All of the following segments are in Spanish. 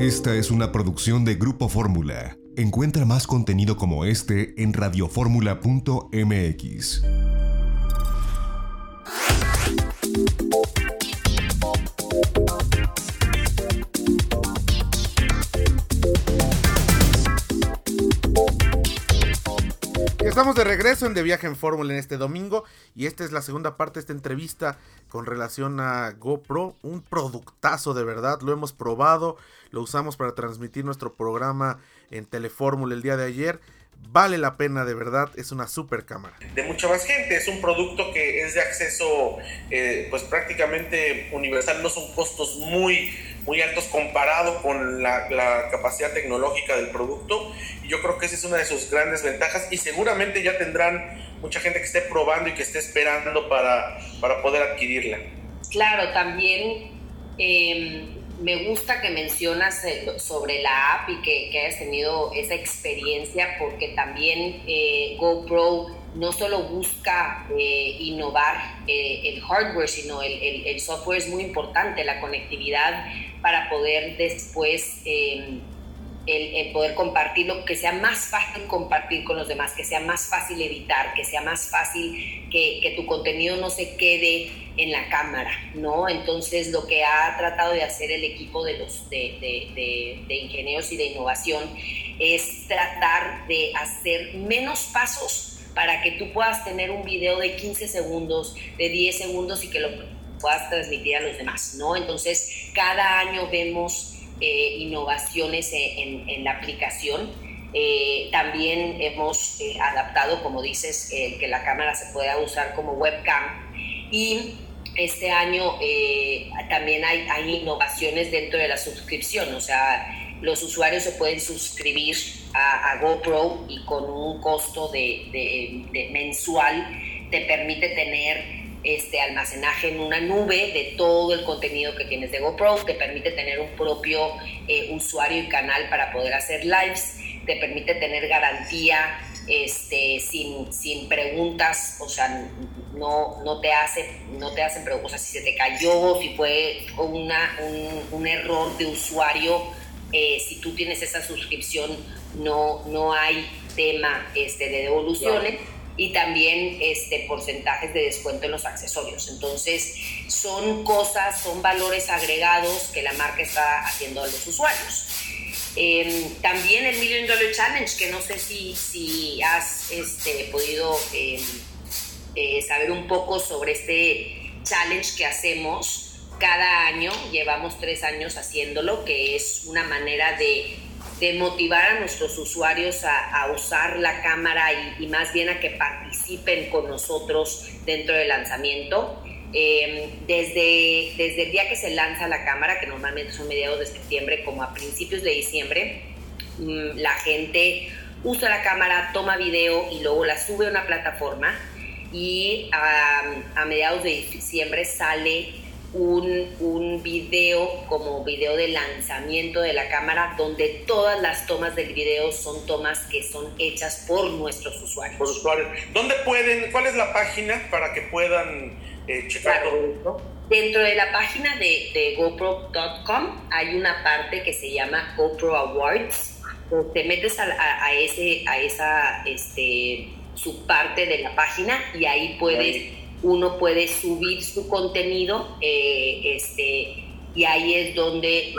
Esta es una producción de Grupo Fórmula. Encuentra más contenido como este en radioformula.mx. Estamos de regreso en De Viaje en Fórmula en este domingo y esta es la segunda parte de esta entrevista con relación a GoPro, un productazo de verdad, lo hemos probado, lo usamos para transmitir nuestro programa en Telefórmula el día de ayer vale la pena de verdad, es una super cámara. De mucha más gente, es un producto que es de acceso eh, pues prácticamente universal, no son costos muy, muy altos comparado con la, capacidad tecnológica del producto y yo creo que esa es una de sus grandes ventajas y seguramente ya tendrán mucha gente que esté probando y que esté esperando para, para poder adquirirla. Claro, también... Eh, me gusta que mencionas eh, sobre la app y que, hayas tenido esa experiencia porque también eh, GoPro no solo busca eh, innovar el hardware, sino el, el, software es muy importante, la conectividad para poder después em, el, poder compartirlo, que sea más fácil compartir con los demás, que sea más fácil editar, que sea más fácil que, que, tu contenido no se quede en la cámara, ¿no? Entonces lo que ha tratado de hacer el equipo de, los, de, de, de, ingenieros y de innovación es tratar de hacer menos pasos para que tú puedas tener un video de 15 segundos, de 10 segundos y que lo puedas transmitir a los demás, ¿no? Entonces cada año vemos eh, innovaciones en, en, la aplicación. Eh, también hemos eh, adaptado, como dices, que la cámara se pueda usar como webcam. Y este año también hay, hay, innovaciones dentro de la suscripción, o sea, los usuarios se pueden suscribir a, GoPro y con un costo de, de, mensual te permite tener este almacenaje en una nube de todo el contenido que tienes de GoPro, te permite tener un propio eh, usuario y canal para poder hacer lives, te permite tener garantía este, sin, sin preguntas, o sea, no, no, te hace, no te hacen preguntas, o sea, si se te cayó, si fue una, un, error de usuario, eh, si tú tienes esa suscripción, no, no hay tema este, de devoluciones y también este, porcentajes de descuento en los accesorios. Entonces, son cosas, son valores agregados que la marca está haciendo a los usuarios. Em, también el Million Dollar Challenge, que no sé si, si has este, podido em, eh, saber un poco sobre este challenge que hacemos cada año, llevamos tres años haciéndolo, que es una manera de de motivar a nuestros usuarios a, usar la cámara y, más bien a que participen con nosotros dentro del lanzamiento. Em, desde, desde el día que se lanza la cámara, que normalmente son mediados de septiembre, como a principios de diciembre, mm, la gente usa la cámara, toma video y luego la sube a una plataforma y a mediados de diciembre sale un, un, video como video de lanzamiento de la cámara donde todas las tomas del video son tomas que son hechas por nuestros usuarios. Por usuarios. ¿Dónde pueden, cuál es la página para que puedan eh, checar todo esto? Dentro de la página de, de GoPro.com hay una parte que se llama GoPro Awards. Te metes a, a, ese, a esa este, subparte de la página y ahí puedes uno puede subir su contenido eh, este, y ahí es donde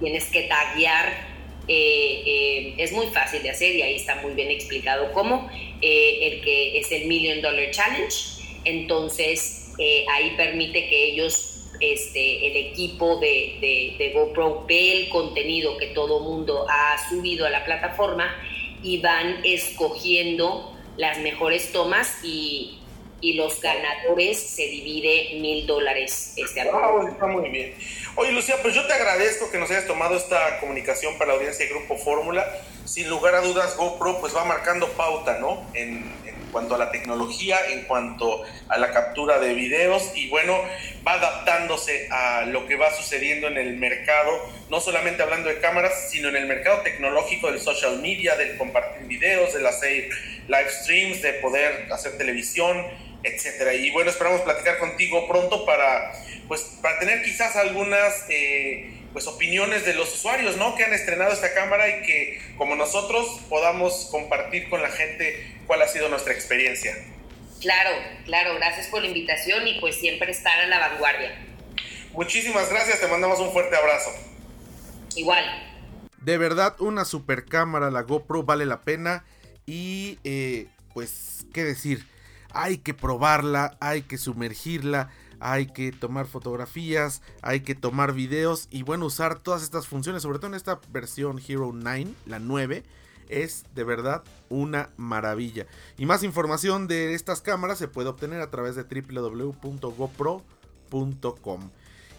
tienes que taguear. Eh, eh, es muy fácil de hacer y ahí está muy bien explicado cómo. el que es el Million Dollar Challenge. Entonces ahí permite que ellos, este, el equipo de, de, de GoPro, ve el contenido que todo mundo ha subido a la plataforma y van escogiendo las mejores tomas y, y los ganadores se divide mil dólares este año. Ah, está muy bien. Oye, Lucía, pues yo te agradezco que nos hayas tomado esta comunicación para la audiencia de Grupo Fórmula. Sin lugar a dudas, GoPro pues va marcando pauta, ¿no? En, en, cuanto a la tecnología, en cuanto a la captura de videos y bueno, va adaptándose a lo que va sucediendo en el mercado, no solamente hablando de cámaras, sino en el mercado tecnológico del social media, del compartir videos, de hacer live streams, de poder hacer televisión etcétera. Y bueno, esperamos platicar contigo pronto para, pues, para tener quizás algunas eh, pues opiniones de los usuarios, ¿no? Que han estrenado esta cámara y que como nosotros podamos compartir con la gente cuál ha sido nuestra experiencia. Claro, claro, gracias por la invitación y pues siempre estar a la vanguardia. Muchísimas gracias, te mandamos un fuerte abrazo. Igual. De verdad, una super cámara, la GoPro vale la pena y eh, pues, ¿qué decir? Hay que probarla, hay que sumergirla, hay que tomar fotografías, hay que tomar videos y bueno, usar todas estas funciones, sobre todo en esta versión Hero 9, la 9, es de verdad una maravilla. Y más información de estas cámaras se puede obtener a través de www.gopro.com.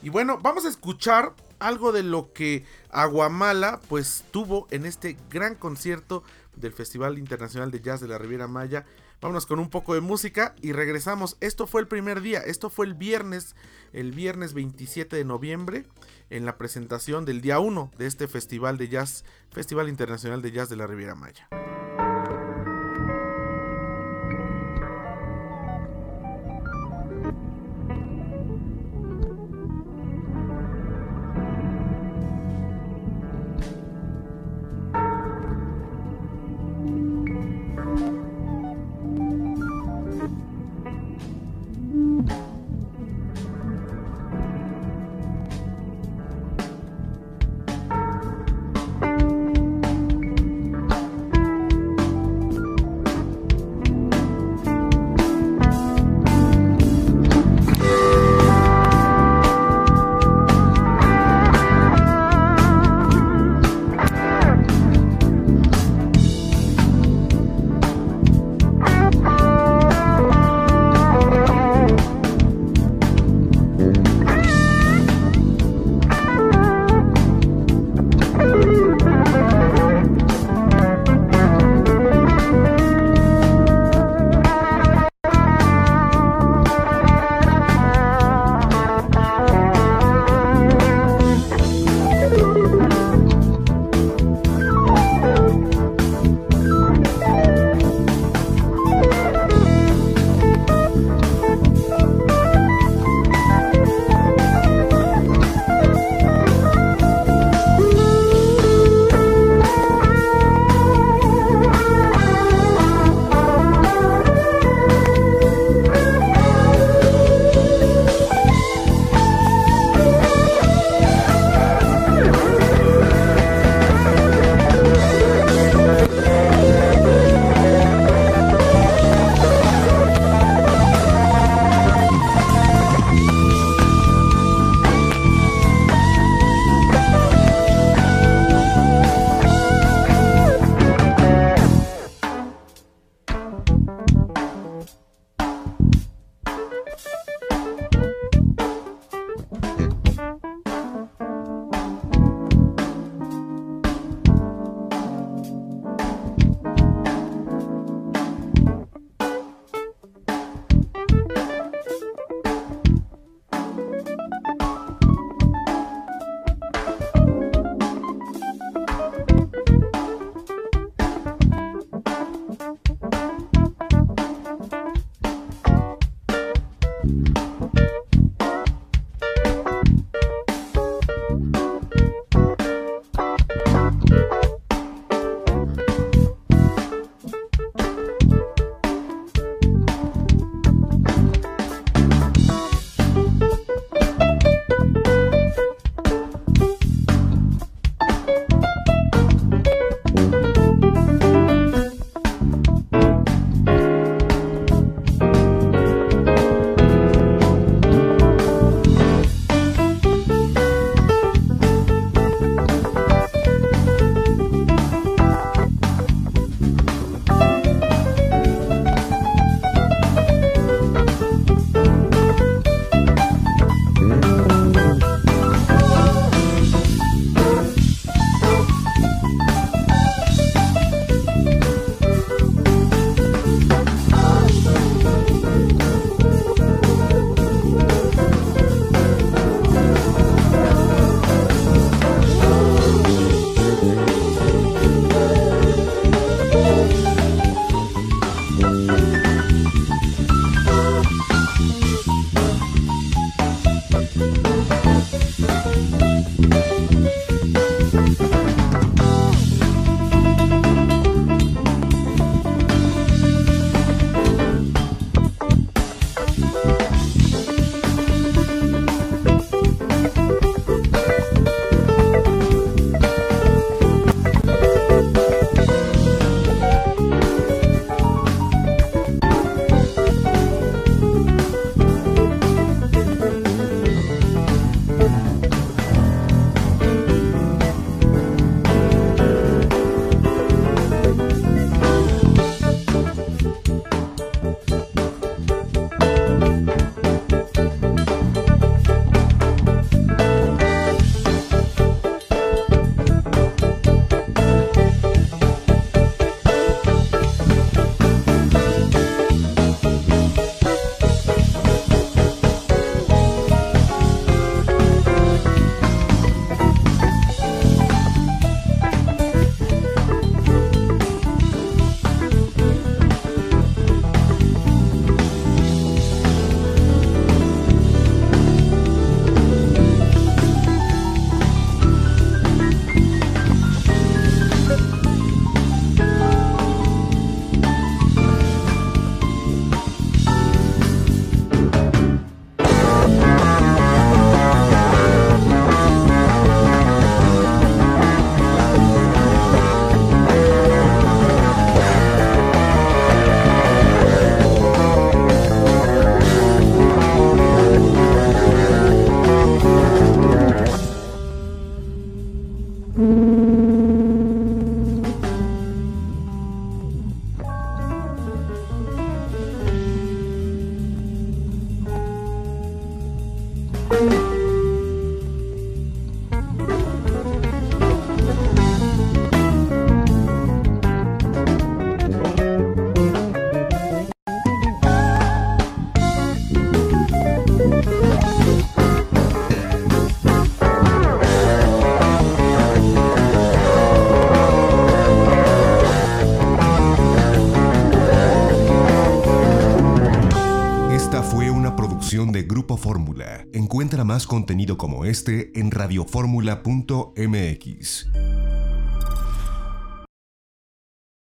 Y bueno, vamos a escuchar algo de lo que Aguamala pues tuvo en este gran concierto del Festival Internacional de Jazz de la Riviera Maya Vámonos con un poco de música y regresamos. Esto fue el primer día, esto fue el viernes, el viernes 27 de noviembre, en la presentación del día 1 de este festival de jazz, Festival Internacional de Jazz de la Riviera Maya. Más contenido como este en radioformula.mx.